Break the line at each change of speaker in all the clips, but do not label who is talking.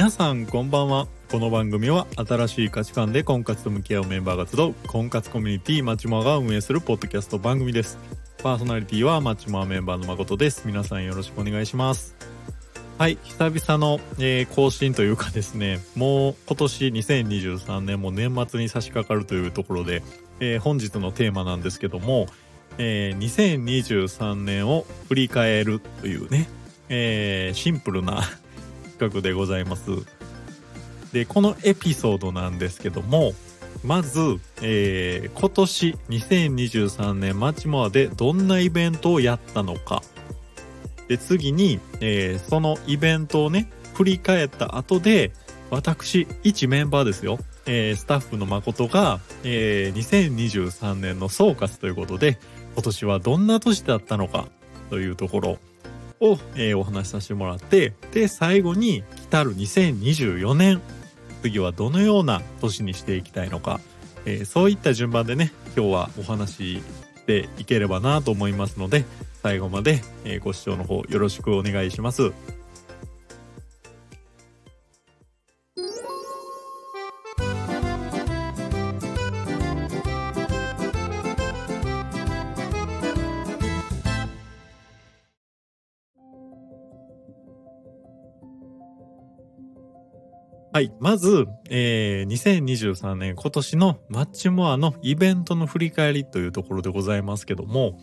皆さんこんばんは。この番組は新しい価値観で婚活と向き合うメンバーが集う婚活コミュニティマチモアが運営するポッドキャスト番組です。パーソナリティはマチモアメンバーの誠です皆さんよろしくお願いします。はい久々の、えー、更新というかですねもう今年2023年も年末に差し掛かるというところで、えー、本日のテーマなんですけども、えー、2023年を振り返るというね、えー、シンプルな企画でございます。で、このエピソードなんですけども、まず、えー、今年2023年マチモアでどんなイベントをやったのか。で、次に、えー、そのイベントをね、振り返った後で、私、一メンバーですよ。えー、スタッフの誠が、えー、2023年の総括ということで、今年はどんな年だったのかというところを、えー、お話しさせてもらってで最後に来たる2024年次はどのような年にしていきたいのか、えー、そういった順番でね今日はお話ししていければなと思いますので最後まで、えー、ご視聴の方よろしくお願いします。はい。まず、えー、2023年今年のマッチモアのイベントの振り返りというところでございますけども、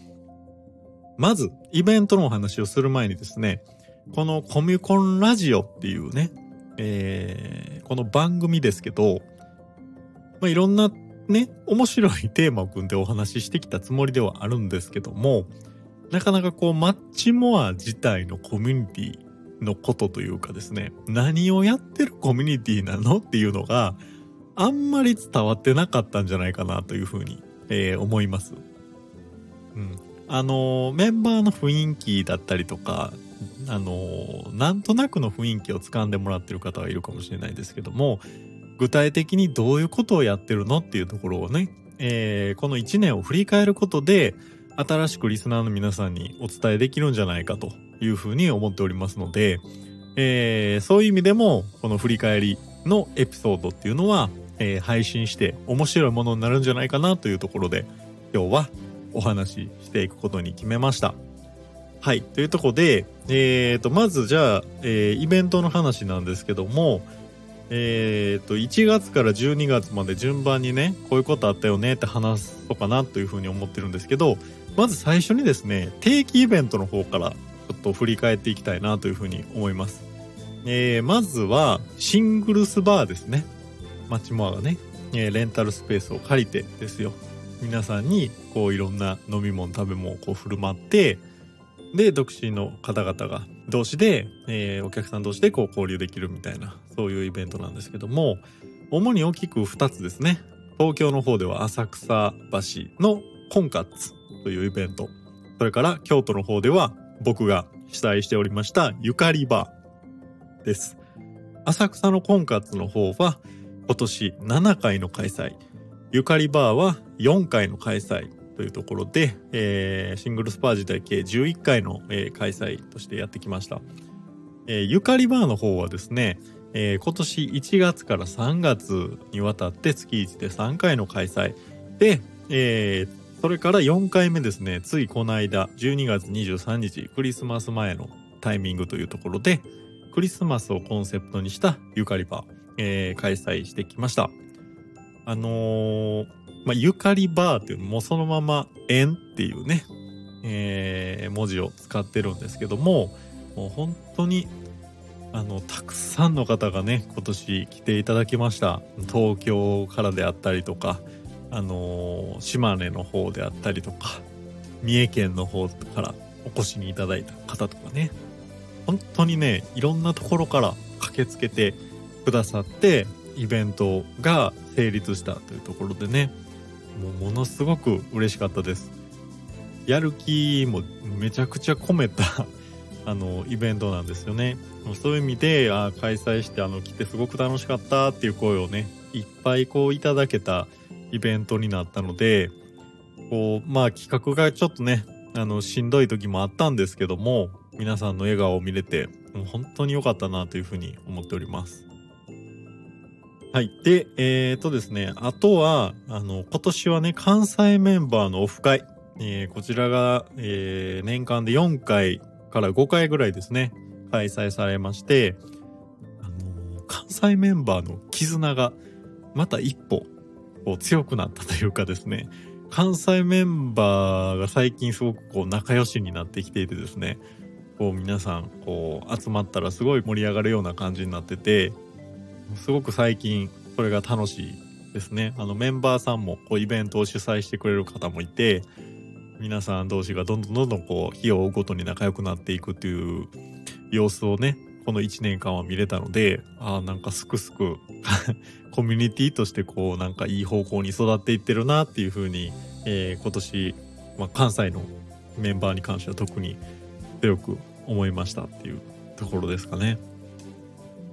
まず、イベントのお話をする前にですね、このコミュコンラジオっていうね、えー、この番組ですけど、まあ、いろんなね、面白いテーマを組んでお話ししてきたつもりではあるんですけども、なかなかこう、マッチモア自体のコミュニティのことというかですね、何をやってるコミュニティなのっていうのがあんまり伝わってなかったんじゃないかなというふうに、えー、思います。うん。あの、メンバーの雰囲気だったりとか、あの、なんとなくの雰囲気をつかんでもらってる方はいるかもしれないですけども、具体的にどういうことをやってるのっていうところをね、えー、この1年を振り返ることで、新しくリスナーの皆さんにお伝えできるんじゃないかというふうに思っておりますので、えー、そういう意味でもこの振り返りのエピソードっていうのは、えー、配信して面白いものになるんじゃないかなというところで今日はお話ししていくことに決めました。はい。というところで、え、ー、と、まずじゃあ、えー、イベントの話なんですけども、え、ー、と、1月から12月まで順番にね、こういうことあったよねって話そうかなというふうに思ってるんですけど、まず最初にですね、定期イベントの方からちょっと振り返っていきたいなというふうに思います。えー、まずは、シングルスバーですね。マチモアがね、えー、レンタルスペースを借りてですよ。皆さんに、こう、いろんな飲み物、食べ物をこう振る舞って、で、独身の方々が同士で、えー、お客さん同士でこう交流できるみたいな、そういうイベントなんですけども、主に大きく2つですね。東京の方では浅草橋の婚活というイベント。それから京都の方では僕が主催しておりましたゆかりバーです。浅草の婚活の方は今年7回の開催。ゆかりバーは4回の開催というところで、えー、シングルスパー自体計11回の、えー、開催としてやってきました。えー、ゆかりバーの方はですね、えー、今年1月から3月にわたって月1で3回の開催で、えー、それから4回目ですね、ついこの間、12月23日、クリスマス前のタイミングというところで、クリスマスをコンセプトにしたゆかりバー、えー、開催してきました。あのー、まあ、ゆかりバーっていうのもそのまま縁っていうね、えー、文字を使ってるんですけども、もう本当にあの、たくさんの方がね、今年来ていただきました。東京からであったりとか、あの、島根の方であったりとか、三重県の方からお越しにいただいた方とかね、本当にね、いろんなところから駆けつけてくださって、イベントが成立したというところでね、もうものすごく嬉しかったです。やる気もめちゃくちゃ込めた あの、イベントなんですよね。そういう意味で、あ開催して、あの、来てすごく楽しかったっていう声をね、いっぱいこういただけたイベントになったので、こう、まあ企画がちょっとね、あの、しんどい時もあったんですけども、皆さんの笑顔を見れて、もう本当に良かったなというふうに思っております。はい。で、えっ、ー、とですね、あとは、あの、今年はね、関西メンバーのオフ会、えー、こちらが、えー、年間で4回から5回ぐらいですね、開催されまして、あの関西メンバーの絆がまた一歩こう強くなったというかですね、関西メンバーが最近すごくこう仲良しになってきていてですね、こう皆さんこう集まったらすごい盛り上がるような感じになってて、すごく最近それが楽しいですね。あのメンバーさんもこうイベントを主催してくれる方もいて、皆さん同士がどんどんどんどんこう日を追うごとに仲良くなっていくっていう様子をね、この1年間は見れたので、ああ、なんかすくすく コミュニティとしてこうなんかいい方向に育っていってるなっていうふうに、えー、今年、まあ、関西のメンバーに関しては特に強く思いましたっていうところですかね。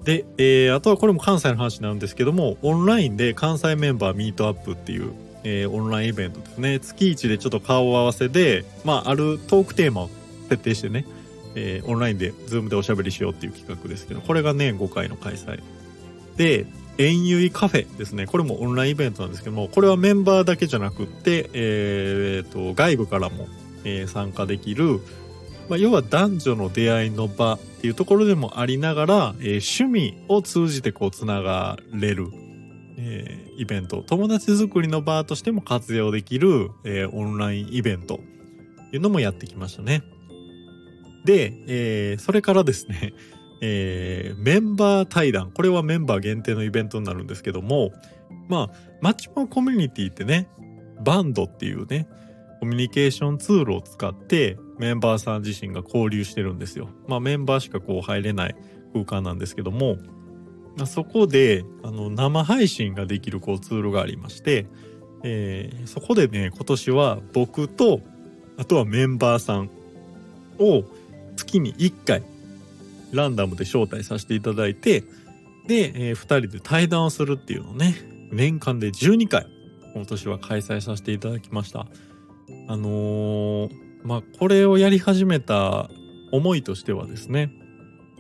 で、えー、あとはこれも関西の話なんですけども、オンラインで関西メンバーミートアップっていう、えー、オンラインイベントですね。月1でちょっと顔合わせで、まあ、あるトークテーマを設定してね、えー、オンラインで、ズームでおしゃべりしようっていう企画ですけど、これが年5回の開催。で、遠遊カフェですね。これもオンラインイベントなんですけども、これはメンバーだけじゃなくって、えー、と、外部からも、えー、参加できる、まあ、要は男女の出会いの場っていうところでもありながら、えー、趣味を通じてこうつながれる、えー、イベント友達作りの場としても活用できる、えー、オンラインイベントっていうのもやってきましたね。で、えー、それからですね、えー、メンバー対談これはメンバー限定のイベントになるんですけどもまあマッチモンコミュニティってねバンドっていうねコミュニケーションツールを使ってメンバーさん自身が交流してるんですよ。まあメンバーしかこう入れない空間なんですけども、まあ、そこであの生配信ができるこうツールがありまして、えー、そこでね今年は僕とあとはメンバーさんを月に1回ランダムで招待させていただいてで、えー、2人で対談をするっていうのをね年間で12回今年は開催させていただきました。あのーまあこれをやり始めた思いとしてはですね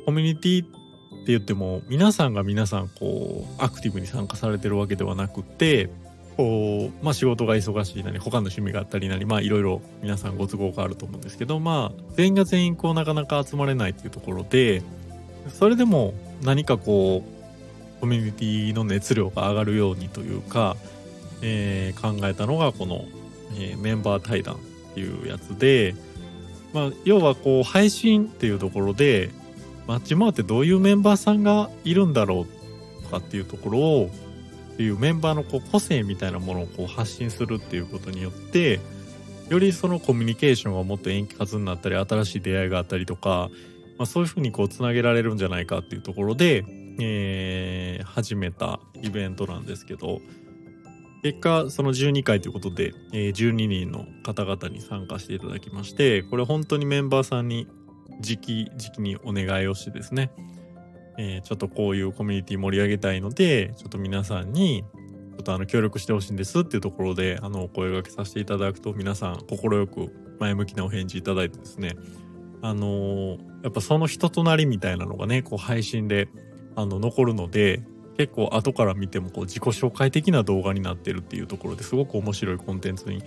コミュニティって言っても皆さんが皆さんこうアクティブに参加されてるわけではなくてこうまあ仕事が忙しいなり他の趣味があったりなりまあいろいろ皆さんご都合があると思うんですけどまあ全員が全員こうなかなか集まれないっていうところでそれでも何かこうコミュニティの熱量が上がるようにというか、えー、考えたのがこの、えー、メンバー対談っていうやつで、まあ、要はこう配信っていうところでマッチ回ってどういうメンバーさんがいるんだろうとかっていうところをっていうメンバーのこう個性みたいなものをこう発信するっていうことによってよりそのコミュニケーションがもっと円滑になったり新しい出会いがあったりとか、まあ、そういうふうにつなげられるんじゃないかっていうところで、えー、始めたイベントなんですけど結果その12回ということで、えー、12人の方々に参加していただきましてこれ本当にメンバーさんに時期時期にお願いをしてですね、えー、ちょっとこういうコミュニティ盛り上げたいのでちょっと皆さんにちょっとあの協力してほしいんですっていうところであのお声がけさせていただくと皆さん快く前向きなお返事いただいてですねあのー、やっぱその人となりみたいなのがねこう配信であの残るので結構後から見てもこう自己紹介的な動画になってるっていうところですごく面白いコンテンツに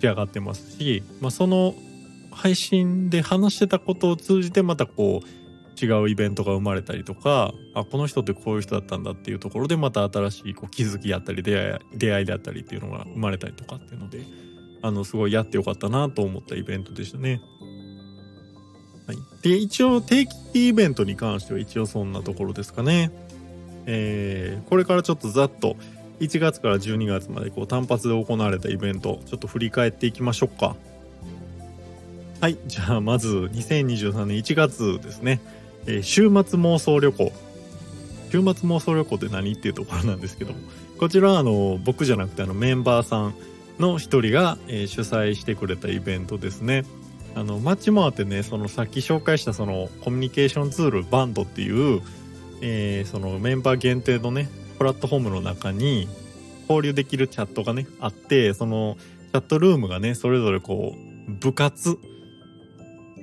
仕上がってますし、まあ、その配信で話してたことを通じてまたこう違うイベントが生まれたりとかあこの人ってこういう人だったんだっていうところでまた新しいこう気づきやったり出会い出会いであったりっていうのが生まれたりとかっていうのであのすごいやってよかったなと思ったイベントでしたね。はい、で一応定期イベントに関しては一応そんなところですかね。えー、これからちょっとざっと1月から12月までこう単発で行われたイベントちょっと振り返っていきましょうかはいじゃあまず2023年1月ですね、えー、週末妄想旅行。週末妄想旅行って何っていうところなんですけどもこちらはあの僕じゃなくてあのメンバーさんの一人が、えー、主催してくれたイベントですね。あの街回ってねそのさっき紹介したそのコミュニケーションツールバンドっていうえー、そのメンバー限定のねプラットフォームの中に交流できるチャットがねあってそのチャットルームがねそれぞれこう部活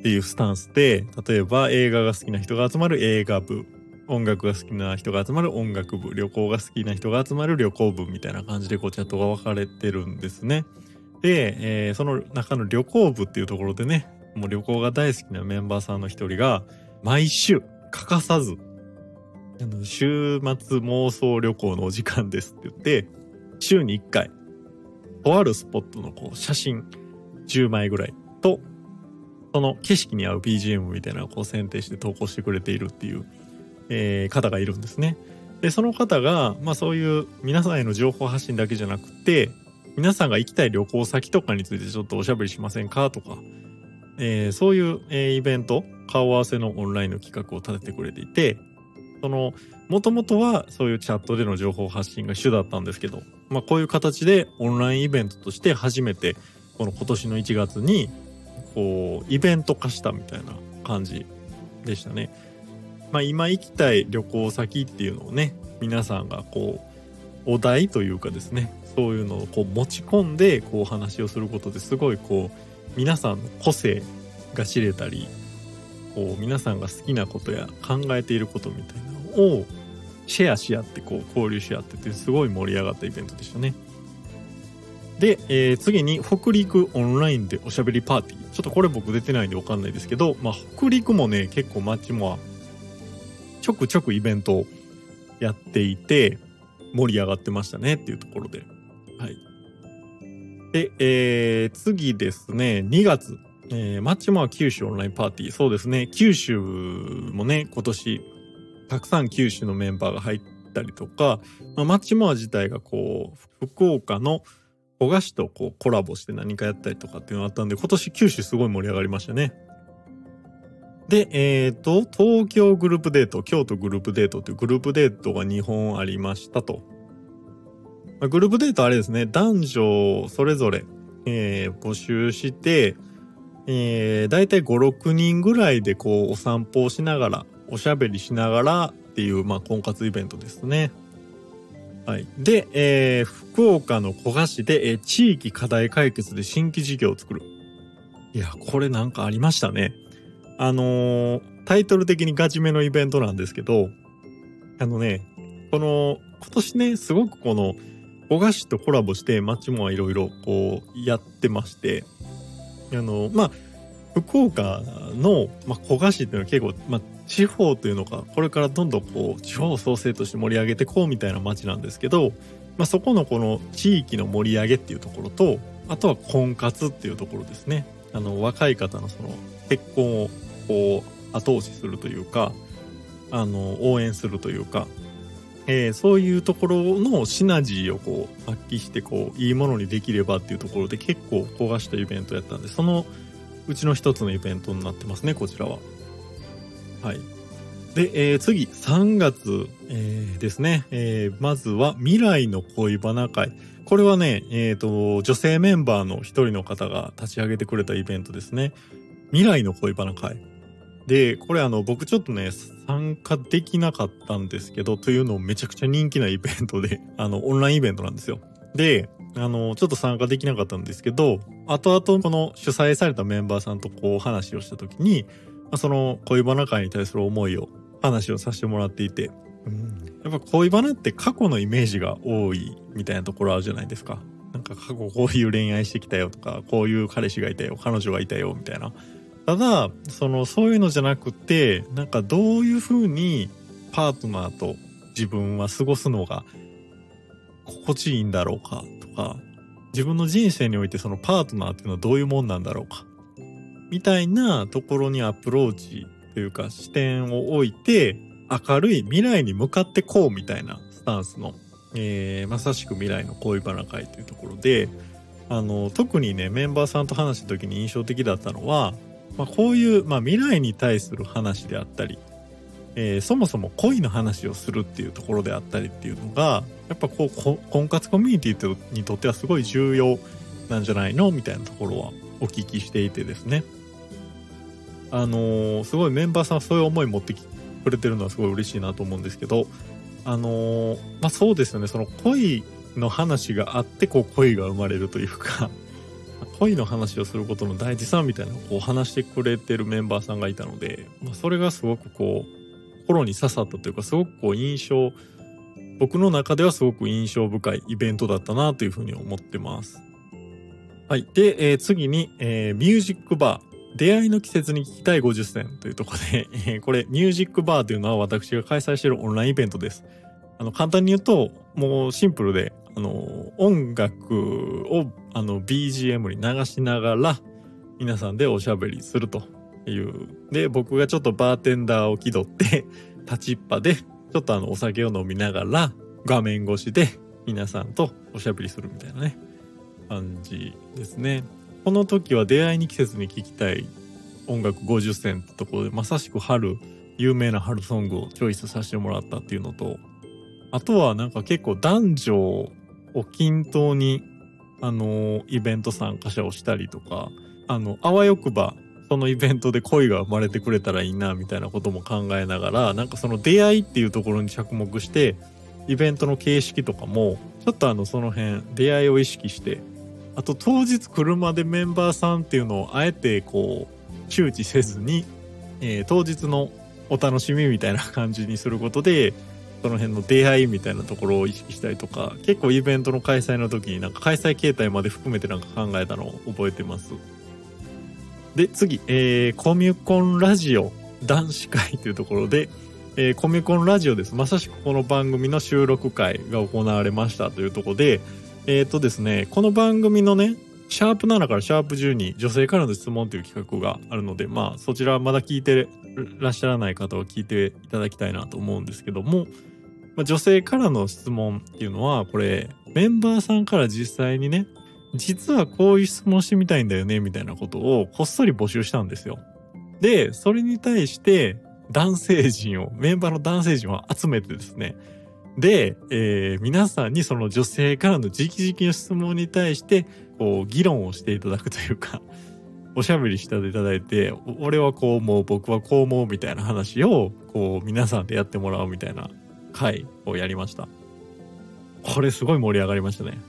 っていうスタンスで、例えば映画が好きな人が集まる映画部、音楽が好きな人が集まる音楽部、旅行が好きな人が集まる旅行部みたいな感じでこうチャットが分かれてるんですね。で、えー、その中の旅行部っていうところでね、もう旅行が大好きなメンバーさんの一人が、毎週欠かさず、週末妄想旅行のお時間ですって言って、週に1回、とあるスポットのこう写真10枚ぐらいと、その景色に合う BGM みたいなのをこう選定して投稿してくれているっていう、えー、方がいるんですね。で、その方が、まあそういう皆さんへの情報発信だけじゃなくて、皆さんが行きたい旅行先とかについてちょっとおしゃべりしませんかとか、えー、そういう、えー、イベント、顔合わせのオンラインの企画を立ててくれていて、その、もともとはそういうチャットでの情報発信が主だったんですけど、まあこういう形でオンラインイベントとして初めて、この今年の1月に、こう、イベント化したみたいな感じでしたね。まあ今行きたい旅行先っていうのをね、皆さんがこう、お題というかですね、そういうのをこう持ち込んでこう話をすることですごいこう皆さんの個性が知れたりこう皆さんが好きなことや考えていることみたいなのをシェアし合ってこう交流し合っててすごい盛り上がったイベントでしたね。で、えー、次に北陸オンラインでおしゃべりパーティー。ちょっとこれ僕出てないんでわかんないですけど、まあ北陸もね結構街もちょくちょくイベントをやっていて盛り上がってましたねっていうところで。はい。で、えー、次ですね、2月。えー、マッチモア九州オンラインパーティー。そうですね、九州もね、今年、たくさん九州のメンバーが入ったりとか、まあ、マッチモア自体がこう、福岡の古賀市とこうコラボして何かやったりとかっていうのがあったんで、今年九州すごい盛り上がりましたね。で、えっ、ー、と、東京グループデート、京都グループデートというグループデートが2本ありましたと。まあ、グループデートあれですね、男女それぞれ、えー、募集して、えー、だいたい5、6人ぐらいでこうお散歩をしながら、おしゃべりしながらっていう、まあ、婚活イベントですね。はい。で、えー、福岡の古賀市で、えー、地域課題解決で新規事業を作る。いや、これなんかありましたね。あのー、タイトル的にガチめのイベントなんですけど、あのね、この、今年ね、すごくこの、古賀市とコラボして町もいろいろこうやってましてあのまあ福岡の、まあ、古賀市っていうのは結構、まあ、地方というのかこれからどんどんこう地方創生として盛り上げてこうみたいな町なんですけど、まあ、そこのこの地域の盛り上げっていうところとあとは婚活っていうところですねあの若い方のその結婚をこう後押しするというかあの応援するというかえー、そういうところのシナジーをこう発揮してこういいものにできればっていうところで結構焦がしたイベントやったんでそのうちの一つのイベントになってますねこちらは。はい。で、えー、次3月、えー、ですね、えー、まずは未来の恋バナ会。これはね、えっ、と、女性メンバーの一人の方が立ち上げてくれたイベントですね。未来の恋バナ会。で、これあの、僕ちょっとね、参加できなかったんですけど、というのをめちゃくちゃ人気なイベントで、あの、オンラインイベントなんですよ。で、あの、ちょっと参加できなかったんですけど、後々この主催されたメンバーさんとこう話をした時に、あ、その恋バナ会に対する思いを話をさせてもらっていて、うん、やっぱ恋バナって過去のイメージが多いみたいなところあるじゃないですか。なんか過去こういう恋愛してきたよとか、こういう彼氏がいたよ、彼女がいたよみたいな。ただそのそういうのじゃなくてなんかどういうふうにパートナーと自分は過ごすのが心地いいんだろうかとか自分の人生においてそのパートナーっていうのはどういうもんなんだろうかみたいなところにアプローチというか視点を置いて明るい未来に向かってこうみたいなスタンスの、えー、まさしく未来の恋バナ会というところであの特にねメンバーさんと話した時に印象的だったのはまあ、こういう、まあ、未来に対する話であったり、えー、そもそも恋の話をするっていうところであったりっていうのがやっぱこう婚活コミュニティにとってはすごい重要なんじゃないの？みたいなところはお聞きしていてですね。あのー、すごいメンバーさんそういう思い持ってくれてるのはすごい嬉しいなと思うんですけどあのー、まあそうですよねその恋の話があってこう恋が生まれるというか 恋の話をすることの大事さみたいなこう話してくれてるメンバーさんがいたので、まあ、それがすごくこう心に刺さったというかすごくこう印象僕の中ではすごく印象深いイベントだったなというふうに思ってます。はい。で、えー、次に、えー、ミュージックバー。出会いの季節に聞きたい50選というところで、えー、これ、ミュージックバーというのは私が開催しているオンラインイベントです。あの、簡単に言うと、もうシンプルで、あの、音楽を、あの、BGM に流しながら、皆さんでおしゃべりするという。で、僕がちょっとバーテンダーを気取って、立ちっぱで、ちょっとあの、お酒を飲みながら、画面越しで皆さんとおしゃべりするみたいなね、感じですね。この時は出会いに季節に聴きたい音楽50選ってところで、まさしく春、有名な春ソングをチョイスさせてもらったっていうのと、あとはなんか結構男女を均等に、あの、イベント参加者をしたりとか、あの、あわよくば、そのイベントで恋が生まれてくれたらいいな、みたいなことも考えながら、なんかその出会いっていうところに着目して、イベントの形式とかも、ちょっとあの、その辺、出会いを意識して、あと当日車でメンバーさんっていうのをあえてこう、周知せずに、えー、当日のお楽しみみたいな感じにすることで、その辺の出会いみたいなところを意識したりとか、結構イベントの開催の時になんか開催形態まで含めてなんか考えたのを覚えてます。で、次、えー、コミュコンラジオ男子会というところで、えー、コミュコンラジオです。まさしくこの番組の収録会が行われましたというところで、えっ、ー、とですね、この番組のね、シャープ7からシャープ12、女性からの質問という企画があるので、まあ、そちらまだ聞いてらっしゃらない方は聞いていただきたいなと思うんですけども、まあ、女性からの質問っていうのは、これ、メンバーさんから実際にね、実はこういう質問してみたいんだよね、みたいなことをこっそり募集したんですよ。で、それに対して男性陣を、メンバーの男性陣を集めてですね、で、えー、皆さんにその女性からの直々の質問に対して、こう、議論をしていただくというか、おしゃべりしていただいて、俺はこう思う、僕はこう思うみたいな話を、こう、皆さんでやってもらうみたいな回をやりました。これすごい盛り上がりましたね。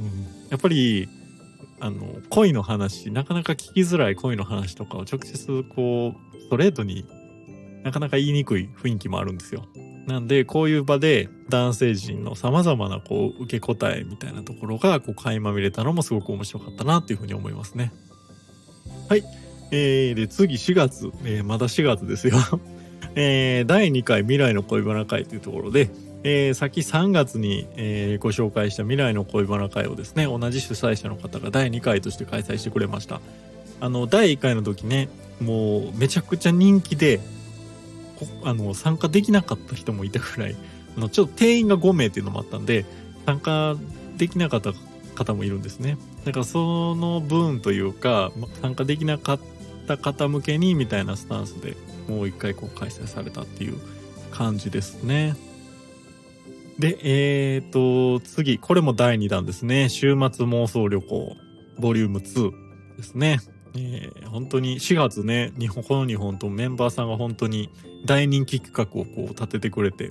うん、やっぱり、あの、恋の話、なかなか聞きづらい恋の話とかを直接こう、ストレートになかなか言いにくい雰囲気もあるんですよ。なんで、こういう場で男性陣の様々なこう、受け答えみたいなところがこう、垣間見れたのもすごく面白かったなっていうふうに思いますね。はい。えー、で、次4月、えー、まだ4月ですよ えー、第2回未来の恋バナ会というところで、えー、先3月に、えー、ご紹介した未来の恋バナ会をですね、同じ主催者の方が第2回として開催してくれました。あの、第1回の時ね、もうめちゃくちゃ人気で、あの、参加できなかった人もいたくらい、あの、ちょっと定員が5名っていうのもあったんで、参加できなかった方もいるんですね。だからその分というか、参加できなかった方向けにみたいなスタンスでもう一回こう開催されたっていう感じですね。で、えっ、ー、と、次、これも第2弾ですね。週末妄想旅行、ボリューム2ですね。えー、本当に4月ね、日本、この日本とメンバーさんが本当に大人気企画をこう立ててくれて、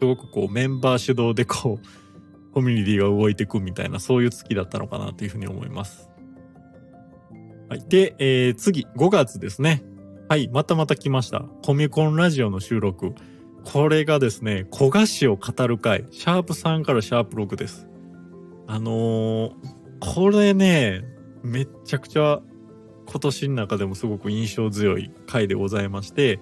すごくこうメンバー主導でこう、コミュニティが動いていくみたいな、そういう月だったのかなというふうに思います。はい。で、えー、次、5月ですね。はい、またまた来ました。コミコンラジオの収録。これがですね、小菓子を語る回、シャープ3からシャープ6です。あのー、これね、めっちゃくちゃ今年の中でもすごく印象強い回でございまして、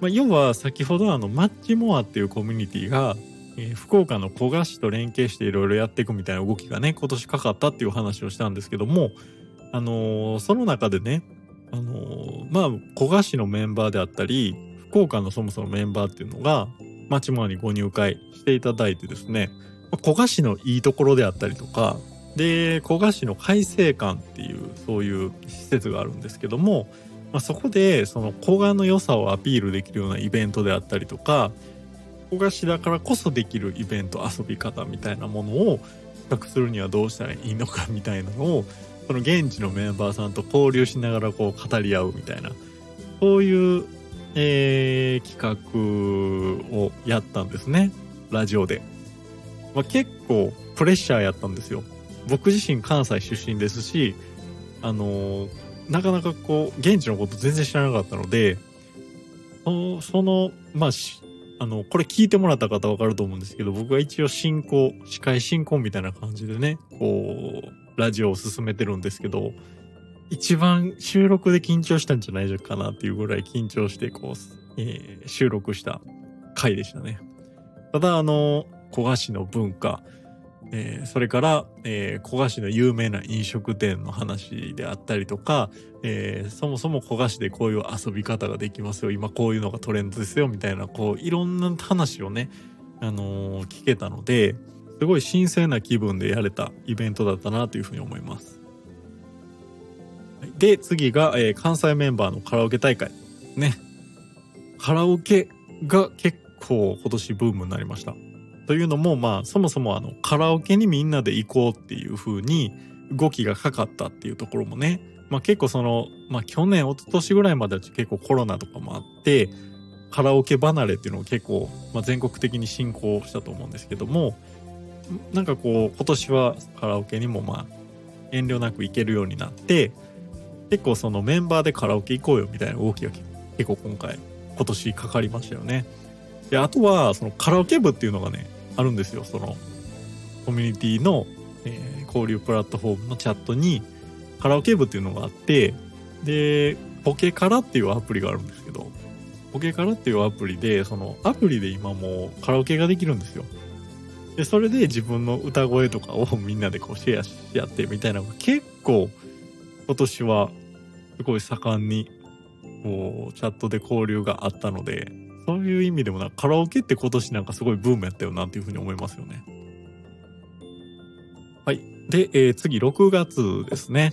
まあ、要は先ほどあのマッチモアっていうコミュニティが、えー、福岡の小菓子と連携していろいろやっていくみたいな動きがね、今年かかったっていう話をしたんですけども、あのー、その中でね、あのー、まあ、古賀市のメンバーであったり、福岡のそもそもメンバーっていうのが、町前にご入会していただいてですね、古賀市のいいところであったりとか、で、古賀市の海星館っていう、そういう施設があるんですけども、まあ、そこで、その古賀の良さをアピールできるようなイベントであったりとか、古賀市だからこそできるイベント、遊び方みたいなものを企画するにはどうしたらいいのかみたいなのをその現地のメンバーさんと交流しながらこう語り合うみたいな、そういう、えー、企画をやったんですね。ラジオで。まあ、結構プレッシャーやったんですよ。僕自身関西出身ですし、あのなかなかこう現地のこと全然知らなかったのでそのまああのこれ聞いてもらった方わかると思うんですけど僕は一応進行司会進行みたいな感じでねこうラジオを進めてるんですけど一番収録で緊張したんじゃないかなっていうぐらい緊張してこう、えー、収録した回でしたね。ただあの古賀市の文化えー、それから、えー、古賀市の有名な飲食店の話であったりとか、えー、そもそも古賀市でこういう遊び方ができますよ今こういうのがトレンドですよみたいなこういろんな話をね、あの聞けたのですごい新鮮な気分でやれたイベントだったなというふうに思います。で次が、え関西メンバーのカラオケ大会ねカラオケが結構今年ブームになりました。というのもまあそもそもあのカラオケにみんなで行こうっていう風に動きがかかったっていうところもね、まあ、結構その、まあ、去年一昨年ぐらいまでは結構コロナとかもあってカラオケ離れっていうのを結構、まあ、全国的に進行したと思うんですけどもなんかこう今年はカラオケにもまあ遠慮なく行けるようになって結構そのメンバーでカラオケ行こうよみたいな動きが結構今回今年かかりましたよね。であとはそのカラオケ部っていうのがねあるんですよ。そのコミュニティの、えー、交流プラットフォームのチャットにカラオケ部っていうのがあってでポケカラっていうアプリがあるんですけどポケカラっていうアプリでそのアプリで今もうカラオケができるんですよ。でそれで自分の歌声とかをみんなでこうシェアし合ってみたいなのが結構今年はすごい盛んにこうチャットで交流があったのでそういう意味でもな、カラオケって今年なんかすごいブームやったよなっていうふうに思いますよね。はい。で、えー、次6月ですね。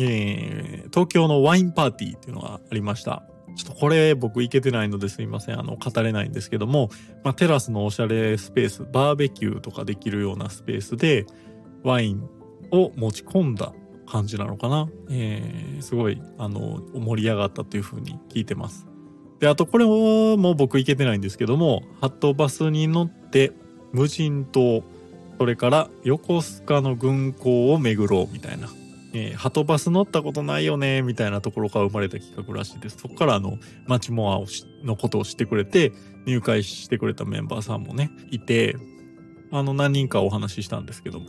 えー、東京のワインパーティーっていうのがありました。ちょっとこれ僕行けてないのですいません。あの、語れないんですけども、まあ、テラスのおしゃれスペース、バーベキューとかできるようなスペースで、ワインを持ち込んだ感じなのかな。えー、すごい、あの、盛り上がったというふうに聞いてます。で、あとこれももう僕行けてないんですけども、ハットバスに乗って無人島、それから横須賀の軍港を巡ろうみたいな。えー、ハトバス乗ったことないよね、みたいなところから生まれた企画らしいです。そこからあの、マチモアをのことを知ってくれて、入会してくれたメンバーさんもね、いて、あの、何人かお話ししたんですけども、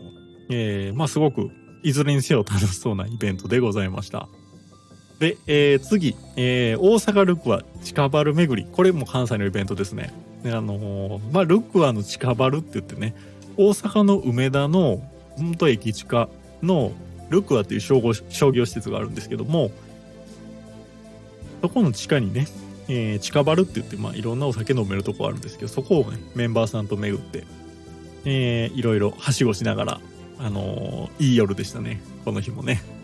えー、まあすごく、いずれにせよ楽しそうなイベントでございました。で、えー、次、えー、大阪ルクア近バル巡り。これも関西のイベントですね。であのー、まあ、ルクアの近バルって言ってね、大阪の梅田の、本当駅地下のルクアっていう商商業施設があるんですけども、そこの地下にね、えー、近バルって言って、まあ、いろんなお酒飲めるとこあるんですけど、そこをね、メンバーさんと巡って、えー、いろいろはしごしながら、あのー、いい夜でしたね。この日もね。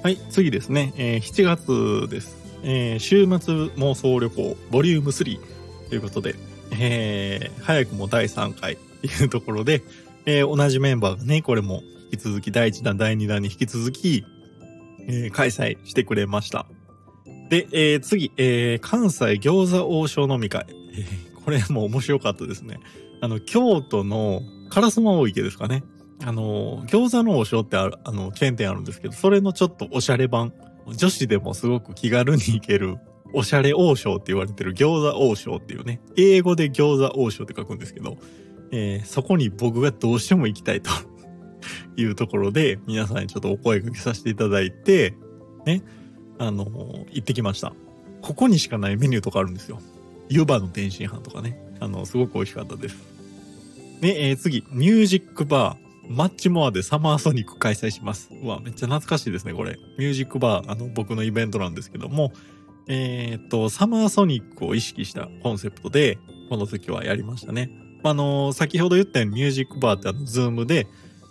はい、次ですね。えー、7月です。えー、週末妄想旅行ボリューム3ということで、えー、早くも第3回 というところで、えー、同じメンバーがね、これも引き続き第1弾、第2弾に引き続き、えー、開催してくれました。で、えー、次、えー、関西餃子王将飲み会。えー、これも面白かったですね。あの、京都の烏丸大池ですかね。あの、餃子の王将ってある、あの、チェーン店あるんですけど、それのちょっとおしゃれ版。女子でもすごく気軽に行ける、おしゃれ王将って言われてる餃子王将っていうね、英語で餃子王将って書くんですけど、えー、そこに僕がどうしても行きたいと いうところで、皆さんにちょっとお声掛けさせていただいて、ね、あの行ってきました。ここにしかないメニューとかあるんですよ。湯葉の天津飯とかね。あの、すごく美味しかったです。で、えー、次、ミュージックバー。マッチモアでサマーソニック開催します。うわ、めっちゃ懐かしいですね、これ。ミュージックバー、あの、僕のイベントなんですけども、えー、っと、サマーソニックを意識したコンセプトで、この時はやりましたね。あの、先ほど言ったようにミュージックバーってあの、ズームで、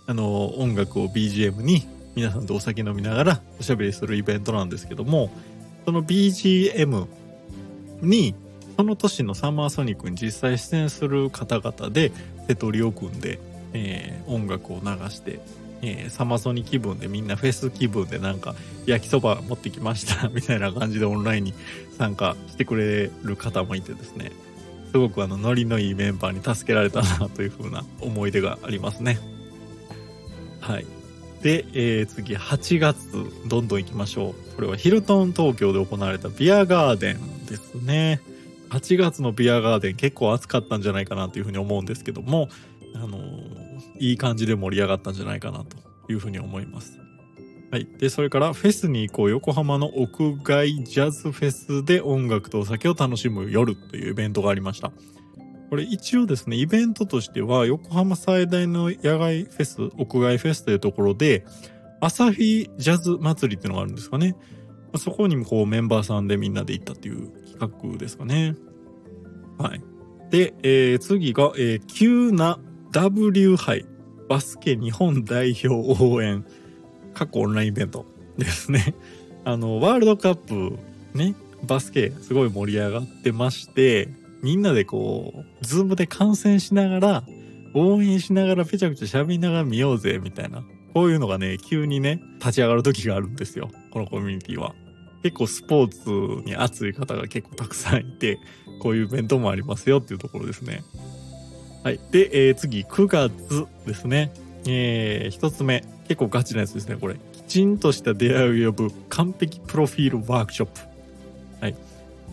あの、音楽を BGM に皆さんとお酒飲みながらおしゃべりするイベントなんですけども、その BGM に、その年のサマーソニックに実際出演する方々でセトリを組んで、えー、音楽を流して、えー、サマソニ気分でみんなフェス気分でなんか焼きそば持ってきました みたいな感じでオンラインに参加してくれる方もいてですね。すごくあのノリのいいメンバーに助けられたなという風な思い出がありますね。はい。で、えー、次8月どんどん行きましょう。これはヒルトン東京で行われたビアガーデンですね。8月のビアガーデン結構暑かったんじゃないかなというふうに思うんですけどもあの、いい感じで盛り上がったんじゃないかなというふうに思いますはい。で、それから、フェスに行こう横浜の屋外ジャズフェスで音楽とお酒を楽しむ夜というイベントがありました。これ一応ですね、イベントとしては、横浜最大の野外フェス、屋外フェスというところで、アサフィジャズ祭りっていうのがあるんですかね。そこにもこうメンバーさんでみんなで行ったっていう企画ですかね。はい。で、えー、次が、えー、急な W 杯バスケ日本代表応援過去オンラインイベントですね。あの、ワールドカップね、バスケすごい盛り上がってまして、みんなでこう、ズームで観戦しながら、応援しながらぺちゃくちゃ喋りながら見ようぜ、みたいな。こういうのがね、急にね、立ち上がる時があるんですよ。このコミュニティは。結構スポーツに熱い方が結構たくさんいて、こういうイベントもありますよっていうところですね。はい。で、えー、次、9月ですね。えー、一つ目。結構ガチなやつですね、これ。きちんとした出会いを呼ぶ完璧プロフィールワークショップ。はい。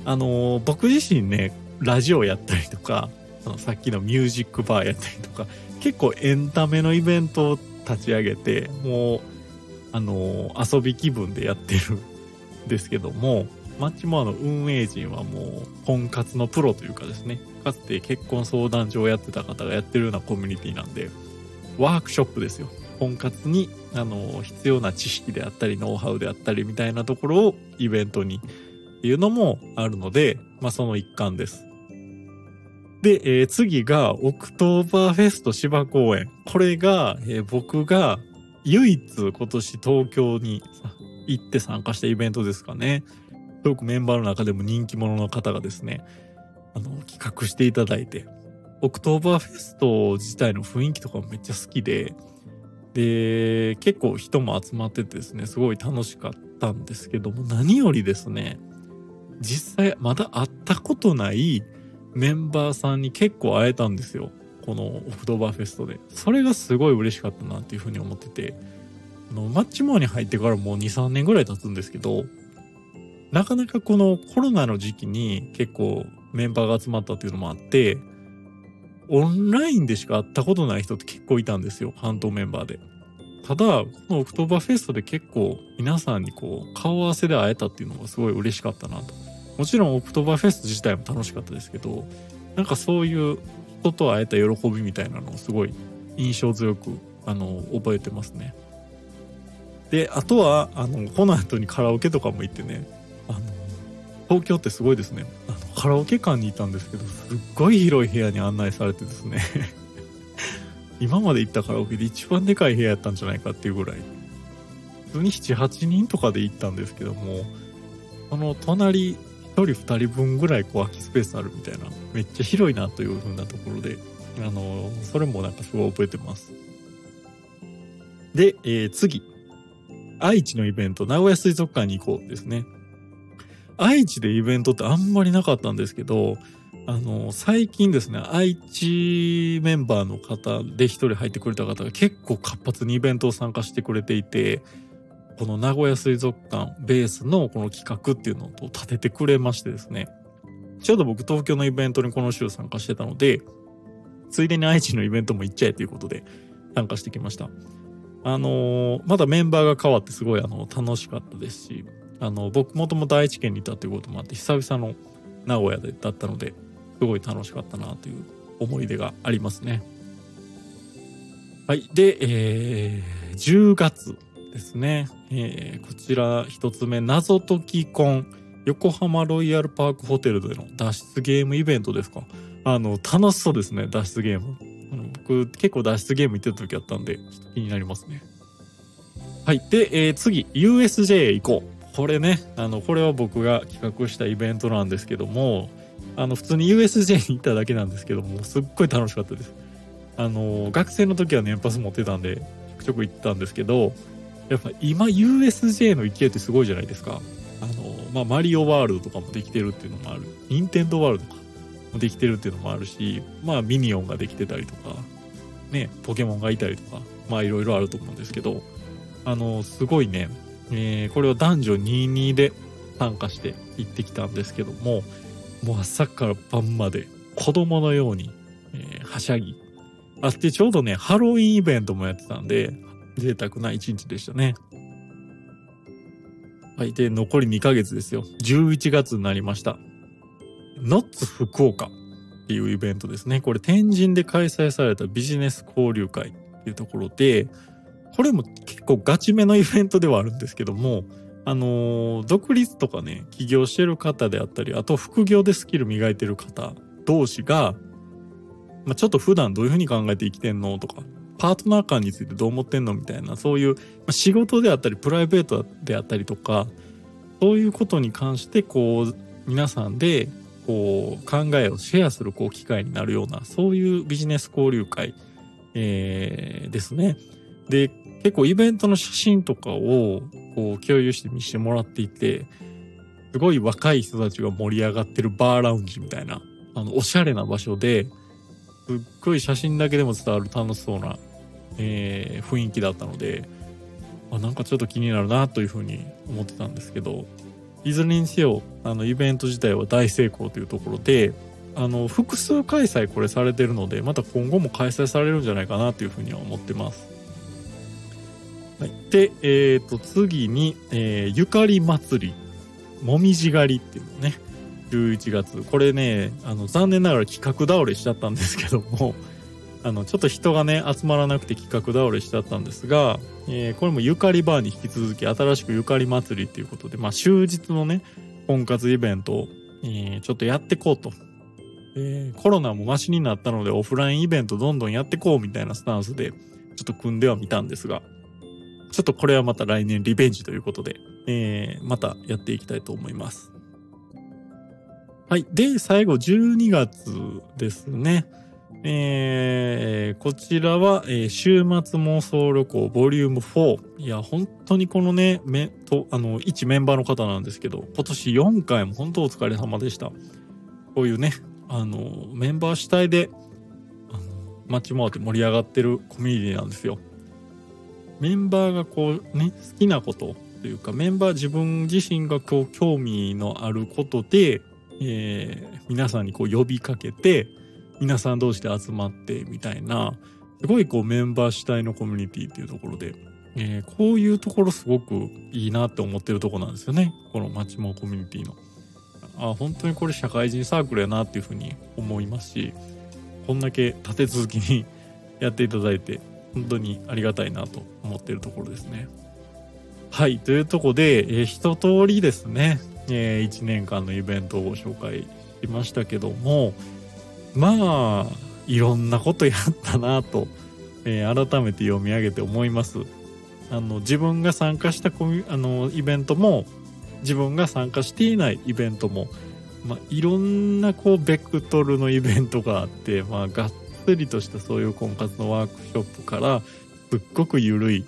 あのー、僕自身ね、ラジオやったりとか、そのさっきのミュージックバーやったりとか、結構エンタメのイベントを立ち上げて、もう、あのー、遊び気分でやってるんですけども、マッチモアの運営陣はもう婚活のプロというかですね、かつて結婚相談所をやってた方がやってるようなコミュニティなんで、ワークショップですよ。婚活にあの必要な知識であったりノウハウであったりみたいなところをイベントにっていうのもあるので、まあ、その一環です。で、えー、次がオクトーバーフェスト芝公園。これが、えー、僕が唯一今年東京に行って参加したイベントですかね。すごくメンバーの中でも人気者の方がですね、あの、企画していただいて、オクトーバーフェスト自体の雰囲気とかもめっちゃ好きで、で、結構人も集まっててですね、すごい楽しかったんですけども、何よりですね、実際まだ会ったことないメンバーさんに結構会えたんですよ。このオクトーバーフェストで。それがすごい嬉しかったなっていうふうに思ってて、あの、マッチモアに入ってからもう2、3年ぐらい経つんですけど、なかなかこのコロナの時期に結構メンバーが集まったっていうのもあって、オンラインでしか会ったことない人って結構いたんですよ、関東メンバーで。ただ、このオクトーバーフェストで結構皆さんにこう、顔合わせで会えたっていうのがすごい嬉しかったなと。もちろんオクトーバーフェスト自体も楽しかったですけど、なんかそういう人と会えた喜びみたいなのをすごい印象強く、あの、覚えてますね。で、あとは、あの、この後にカラオケとかも行ってね、東京ってすごいですね。あのカラオケ館にいたんですけど、すっごい広い部屋に案内されてですね 今まで行ったカラオケで一番でかい部屋やったんじゃないかっていうぐらい。普通に7、8人とかで行ったんですけども、この隣1人2人分ぐらいこう空きスペースあるみたいな、めっちゃ広いなという風なところで、あの、それもなんかすごい覚えてます。で、えー、次。愛知のイベント、名古屋水族館に行こうですね。愛知でイベントってあんまりなかったんですけど、あの、最近ですね、愛知メンバーの方で一人入ってくれた方が結構活発にイベントを参加してくれていて、この名古屋水族館ベースのこの企画っていうのを立ててくれましてですね、ちょうど僕東京のイベントにこの週参加してたので、ついでに愛知のイベントも行っちゃえということで参加してきました。あのー、まだメンバーが変わってすごいあの楽しかったですし、あの、僕もともと愛知県にいたということもあって、久々の名古屋でだったので、すごい楽しかったなという思い出がありますね。はい。で、えー、10月ですね。えー、こちら一つ目、謎解きコン。横浜ロイヤルパークホテルでの脱出ゲームイベントですか。あの、楽しそうですね、脱出ゲーム。あの僕、結構脱出ゲーム行ってた時あったんで、ちょっと気になりますね。はい。で、えー、次、USJ 行こう。これね、あの、これは僕が企画したイベントなんですけども、あの、普通に USJ に行っただけなんですけども、すっごい楽しかったです。あの、学生の時は年パス持ってたんで、ちょくちょく行ったんですけど、やっぱ今 USJ の勢いってすごいじゃないですか。あの、まあ、マリオワールドとかもできてるっていうのもある。ニンテンドワールドかもできてるっていうのもあるし、まあ、ミニオンができてたりとか、ね、ポケモンがいたりとか、まあ、いろいろあると思うんですけど、あの、すごいね、えー、これを男女22で参加して行ってきたんですけども、もう朝から晩まで子供のように、えー、はしゃぎ。あってちょうどね、ハロウィンイベントもやってたんで、贅沢な一日でしたね。はい。で、残り2ヶ月ですよ。11月になりました。ノッツ福岡っていうイベントですね。これ天神で開催されたビジネス交流会っていうところで、これも結構ガチめのイベントではあるんですけども、あのー、独立とかね、起業してる方であったり、あと副業でスキル磨いてる方同士が、まあ、ちょっと普段どういうふうに考えて生きてんのとか、パートナー間についてどう思ってんのみたいな、そういう、まあ、仕事であったり、プライベートであったりとか、そういうことに関して、こう、皆さんで、こう、考えをシェアする、こう、機会になるような、そういうビジネス交流会、えー、ですね。で、結構イベントの写真とかを、こう、共有して見せてもらっていて、すごい若い人たちが盛り上がってるバーラウンジみたいな、あの、おしゃれな場所で、すっごい写真だけでも伝わる楽しそうな、えー、雰囲気だったので、あ、なんかちょっと気になるなというふうに思ってたんですけど、いずれにせよ、あの、イベント自体は大成功というところで、あの、複数開催これされてるので、また今後も開催されるんじゃないかなというふうには思ってます。はい。で、えっ、ー、と、次に、えー、ゆかり祭り、もみじ狩りっていうのね、11月。これね、あの、残念ながら企画倒れしちゃったんですけども、あの、ちょっと人がね、集まらなくて企画倒れしちゃったんですが、えー、これもゆかりバーに引き続き新しくゆかり祭りっていうことで、まあ、終日のね、婚活イベントを、えー、ちょっとやってこうと。えー、コロナもマシになったのでオフラインイベントどんどんやってこうみたいなスタンスで、ちょっと組んではみたんですが、ちょっとこれはまた来年リベンジということで、えー、またやっていきたいと思います。はい。で、最後12月ですね。えー、こちらは、えー、週末妄想旅行ボリューム4。いや、本当にこのね、め、と、あの、一メンバーの方なんですけど、今年4回も本当お疲れ様でした。こういうね、あの、メンバー主体で、あの、街回って盛り上がってるコミュニティなんですよ。メンバーがこうね、好きなことというか、メンバー自分自身がこう興味のあることで、えー、皆さんにこう呼びかけて、皆さん同士で集まってみたいな、すごいこうメンバー主体のコミュニティっていうところで、えー、こういうところすごくいいなって思ってるとこなんですよね。この町もコミュニティの。あ、本当にこれ社会人サークルやなっていうふうに思いますし、こんだけ立て続きにやっていただいて、本当にありがたいなと思ってるところですね。はい。というとこで、えー、一通りですね、えー、1年間のイベントをご紹介しましたけども、まあ、いろんなことやったなと、えー、改めて読み上げて思います。あの、自分が参加したコミあの、イベントも、自分が参加していないイベントも、まあ、いろんなこう、ベクトルのイベントがあって、まあ、がっつりとしたそういう婚活のワークショップから、すっごく緩い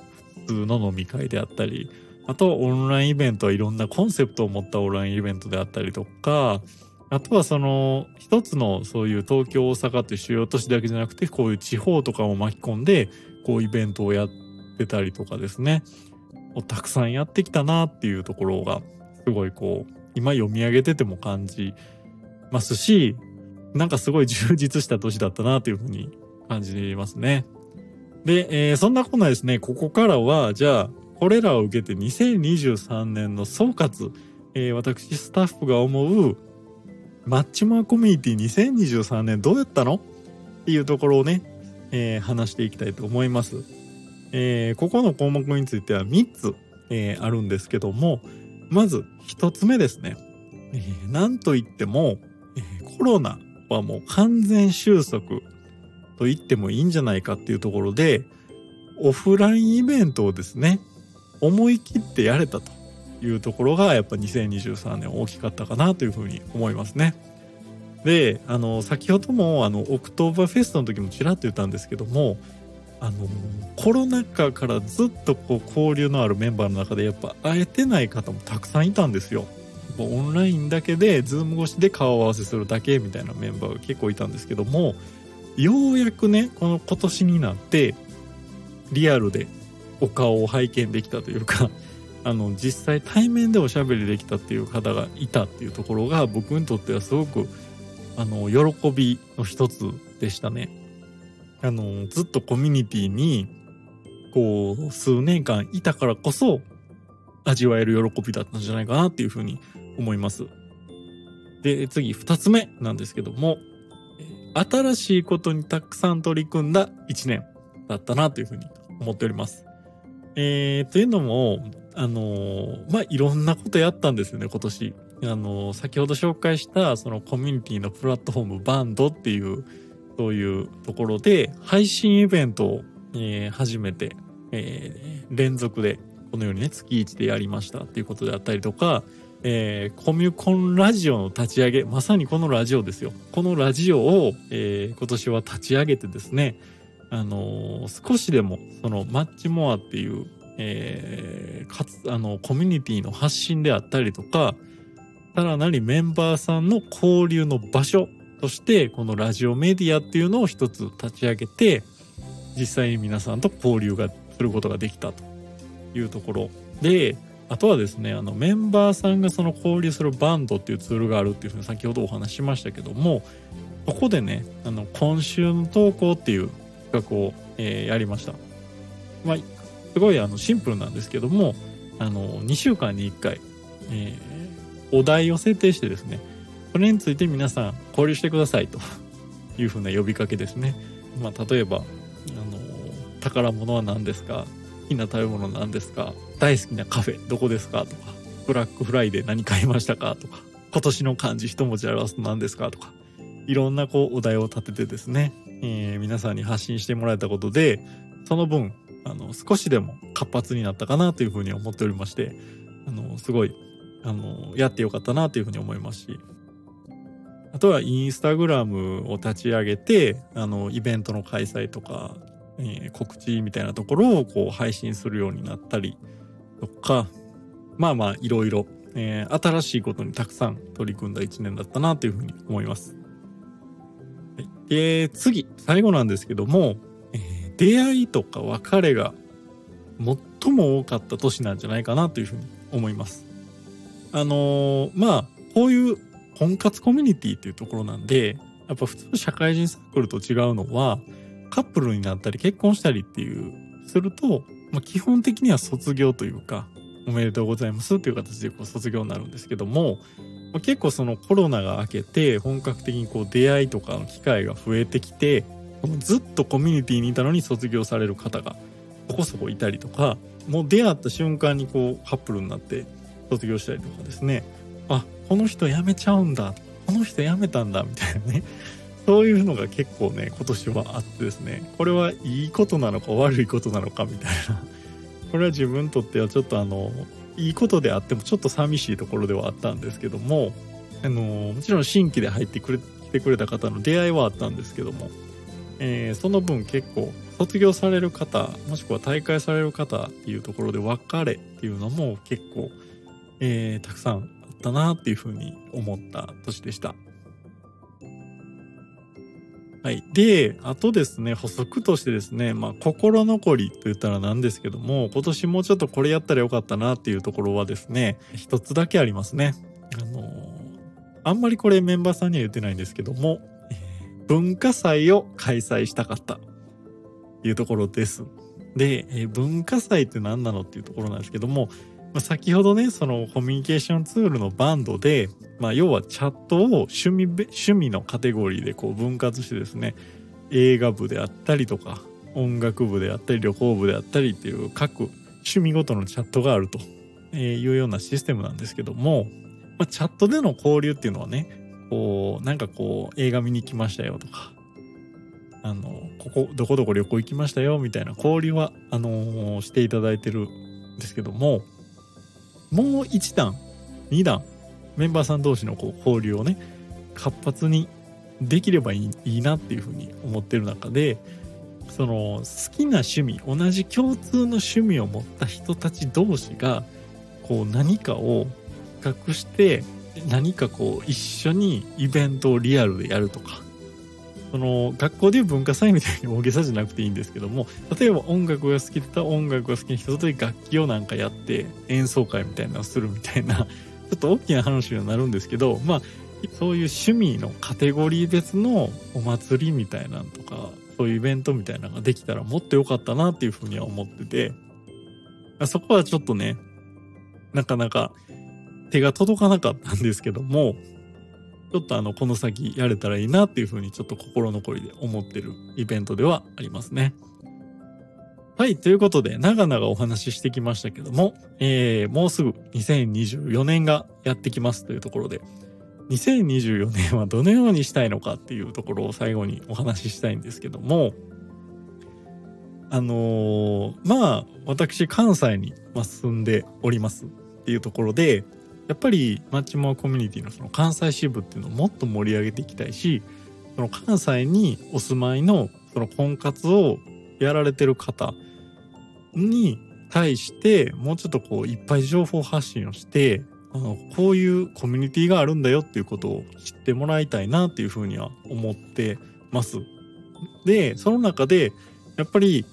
普通の飲み会であったり、あとオンラインイベントはいろんなコンセプトを持ったオンラインイベントであったりとか、あとはその一つのそういう東京大阪っていう主要都市だけじゃなくてこういう地方とかも巻き込んでこうイベントをやってたりとかですね。たくさんやってきたなっていうところがすごいこう今読み上げてても感じますしなんかすごい充実した年だったなというふうに感じますね。で、えー、そんなこんなですねここからはじゃあこれらを受けて2023年の総括、えー、私スタッフが思うマッチマーコミュニティ2023年どうやったの？っていうところをね、えー、話していきたいと思います。えー、ここの項目については3つ、えー、あるんですけども、まず1つ目ですね。えー、なんといっても、えー、コロナはもう完全収束と言ってもいいんじゃないかっていうところで、オフラインイベントをですね、思い切ってやれたというところがやっぱ2023年大きかったかなというふうに思いますね。で、あの、先ほどもあの、オクトーバーフェストの時もちらっと言ったんですけども、あの、コロナ禍からずっとこう交流のあるメンバーの中でやっぱ会えてない方もたくさんいたんですよ。オンラインだけで、ズーム越しで顔合わせするだけみたいなメンバーが結構いたんですけども、ようやくね、この今年になって、リアルでお顔を拝見できたというか あの実際対面でおしゃべりできたっていう方がいたっていうところが僕にとってはすごくあの喜びの一つでしたね。あのずっとコミュニティにこう数年間いたからこそ味わえる喜びだったんじゃないかなっていうふうに思います。で次2つ目なんですけども新しいことにたくさん取り組んだ1年だったなというふうに思っております。えー、というのも、あのー、まあ、いろんなことやったんですよね、今年。あのー、先ほど紹介したそのコミュニティのプラットフォームバンドっていう、そういうところで配信イベントを、えー、初めて、えー、連続でこのようにね、月1でやりましたっていうことであったりとか、えー、コミュコンラジオの立ち上げ、まさにこのラジオですよ。このラジオを、えー、今年は立ち上げてですね、あのー、少しでも、そのマッチモアっていう、えー、かつ、あの、コミュニティの発信であったりとか、さらなりメンバーさんの交流の場所として、このラジオメディアっていうのを一つ立ち上げて、実際に皆さんと交流がすることができたというところで、あとはですね、あのメンバーさんがその交流するバンドっていうツールがあるっていうふうに先ほどお話ししましたけども、ここでね、あの今週の投稿っていう企画を、えー、やりました。まあ、すごいあのシンプルなんですけども、あの2週間に1回、えー、お題を設定してですね、それについて皆さん交流してくださいというふうな呼びかけですね。まあ、例えば、あの宝物は何ですか？きな食べ物何ですか？大好きなカフェどこですか？とか、ブラックフライデー何買いましたか？とか、今年の漢字一文字表すと何ですか？とか、いろんなこうお題を立ててですね、えー、皆さんに発信してもらえたことで、その分、あの、少しでも活発になったかなというふうに思っておりまして、あの、すごい、あの、やってよかったなというふうに思いますし、あとはインスタグラムを立ち上げて、あの、イベントの開催とか、えー、告知みたいなところをこう配信するようになったりとか、まあまあいろいろ、え、新しいことにたくさん取り組んだ一年だったなというふうに思います。はい、で、次、最後なんですけども、えー、出会いとか別れが最も多かった年なんじゃないかなというふうに思います。あのー、まあ、こういう婚活コミュニティっていうところなんで、やっぱ普通の社会人サークルと違うのは、カップルになったり結婚したりっていう、すると、まあ、基本的には卒業というか、おめでとうございますっていう形でこう卒業になるんですけども、まあ、結構そのコロナが明けて本格的にこう出会いとかの機会が増えてきて、ずっとコミュニティにいたのに卒業される方がそこそこいたりとか、もう出会った瞬間にこうカップルになって卒業したりとかですね、あ、この人辞めちゃうんだ、この人辞めたんだ。みたいなね、そういうのが結構ね、今年はあってですね、これはいいことなのか悪いことなのかみたいな。これは自分にとってはちょっとあの、いいことであってもちょっと寂しいところではあったんですけども、あの、もちろん新規で入ってくれ、てくれた方の出会いはあったんですけども、えー、その分結構卒業される方、もしくは大会される方っていうところで別れっていうのも結構、えー、たくさんあったなっていうふうに思った年でした。はい。で、あとですね、補足としてですね、まあ、心残りと言ったらなんですけども、今年もうちょっとこれやったらよかったなっていうところはですね、一つだけありますね。あの、あんまりこれメンバーさんには言ってないんですけども、文化祭を開催したかったというところです。で、え文化祭って何なのっていうところなんですけども、まあ、先ほどね、そのコミュニケーションツールのバンドで、まあ、要はチャットを趣味趣味のカテゴリーでこう分割してですね映画部であったりとか音楽部であったり旅行部であったりっていう各趣味ごとのチャットがあるというようなシステムなんですけども、まあ、チャットでの交流っていうのはねこうなんかこう映画見に来ましたよとかあのここどこどこ旅行行きましたよみたいな交流はあのー、していただいてるんですけどももう1段2段メンバーさん同士のこう交流をね活発にできればいいなっていうふうに思ってる中でその好きな趣味同じ共通の趣味を持った人たち同士がこう何かを比較して何かこう一緒にイベントをリアルでやるとかその学校でいう文化祭みたいに大げさじゃなくていいんですけども例えば音楽が好きだったら音楽が好きな人と楽器をなんかやって演奏会みたいなのをするみたいなちょっと大きな話にはなるんですけどまあそういう趣味のカテゴリー別のお祭りみたいなんとかそういうイベントみたいなのができたらもっと良かったなっていうふうには思っててそこはちょっとねなかなか手が届かなかったんですけどもちょっとあの、この先やれたらいいなっていうふうにちょっと心残りで思ってるイベントではありますね。はい。ということで、長々お話ししてきましたけども、えー、もうすぐ2024年がやってきますというところで、2024年はどのようにしたいのかっていうところを最後にお話ししたいんですけども、あのー、まあ、私、関西に住んでおりますっていうところで、やっぱりマッチモアコミュニティのその関西支部っていうのをもっと盛り上げていきたいしその関西にお住まいのその婚活をやられてる方に対してもうちょっとこういっぱい情報発信をしてあのこういうコミュニティがあるんだよっていうことを知ってもらいたいなっていうふうには思ってます。でその中でやっぱり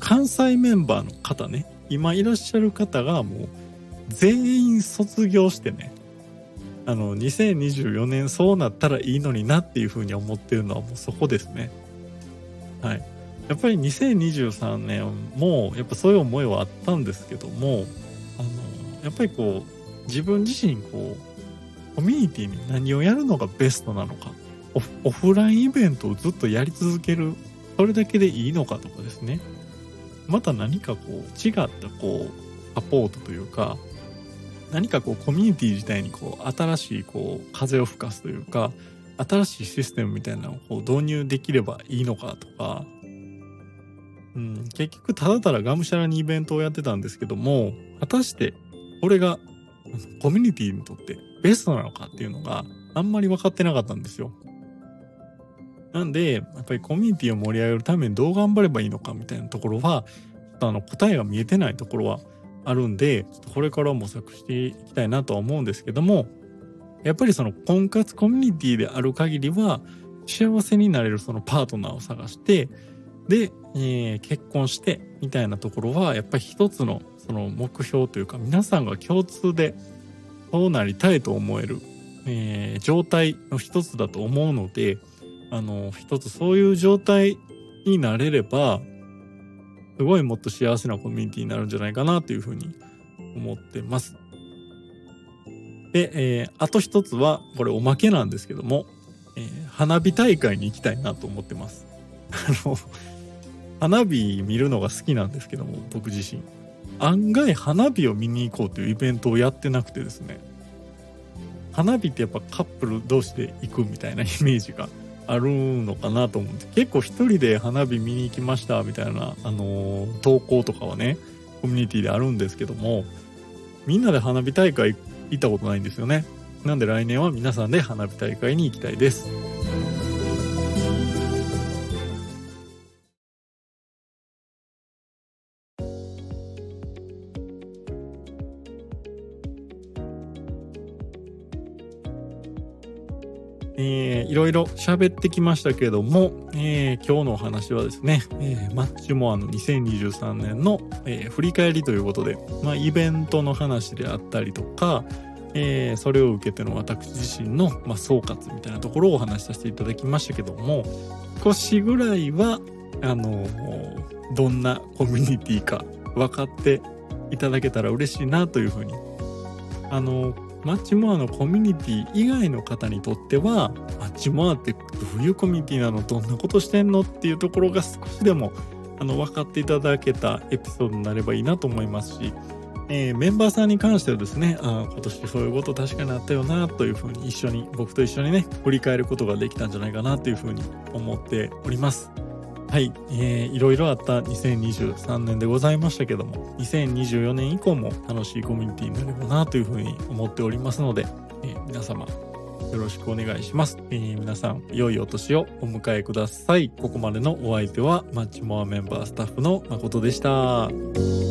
関西メンバーの方ね今いらっしゃる方がもう全員卒業してねあの2024年そうなったらいいのになっていうふうに思ってるのはもうそこですね。はい。やっぱり2023年もやっぱそういう思いはあったんですけどもあのやっぱりこう自分自身こうコミュニティに何をやるのがベストなのかオフラインイベントをずっとやり続けるそれだけでいいのかとかですね。また何かこう違ったこうサポートというか何かこうコミュニティ自体にこう新しいこう風を吹かすというか新しいシステムみたいなのをこう導入できればいいのかとか、うん、結局ただただがむしゃらにイベントをやってたんですけども果たしてこれがコミュニティにとってベストなのかっていうのがあんまり分かってなかったんですよ。なんで、やっぱりコミュニティを盛り上げるためにどう頑張ればいいのかみたいなところは、あの答えが見えてないところはあるんで、ちょっとこれから模索していきたいなとは思うんですけども、やっぱりその婚活コミュニティである限りは、幸せになれるそのパートナーを探して、で、えー、結婚してみたいなところは、やっぱり一つのその目標というか、皆さんが共通でそうなりたいと思える、えー、状態の一つだと思うので、あの、一つそういう状態になれれば、すごいもっと幸せなコミュニティになるんじゃないかなというふうに思ってます。で、えー、あと一つは、これおまけなんですけども、えー、花火大会に行きたいなと思ってます。あの、花火見るのが好きなんですけども、僕自身。案外花火を見に行こうというイベントをやってなくてですね。花火ってやっぱカップル同士で行くみたいなイメージがあるのかなと思って結構一人で花火見に行きましたみたいな、あのー、投稿とかはねコミュニティであるんですけどもみんなで花火大会行ったことないんですよね。なんで来年は皆さんで花火大会に行きたいです。えー、いろいろ喋ってきましたけども、えー、今日のお話はですね、えー、マッチモアの2023年の、えー、振り返りということで、まあ、イベントの話であったりとか、えー、それを受けての私自身の、まあ、総括みたいなところをお話しさせていただきましたけども少しぐらいはあのどんなコミュニティか分かっていただけたら嬉しいなというふうにあのマッチモアのコミュニティ以外の方にとってはマッチモアってどういうコミュニティなの？どんなことしてんの？っていうところが少しでもあの分かっていただけたエピソードになればいいなと思いますし、えー、メンバーさんに関してはですねあ今年そういうこと確かにあったよなというふうに一緒に僕と一緒にね振り返ることができたんじゃないかなというふうに思っております。はい、えー、いろいろあった2023年でございましたけども2024年以降も楽しいコミュニティになればなというふうに思っておりますので、えー、皆様よろしくお願いします、えー、皆さん良いお年をお迎えくださいここまでのお相手はマッチモアメンバースタッフの誠でした。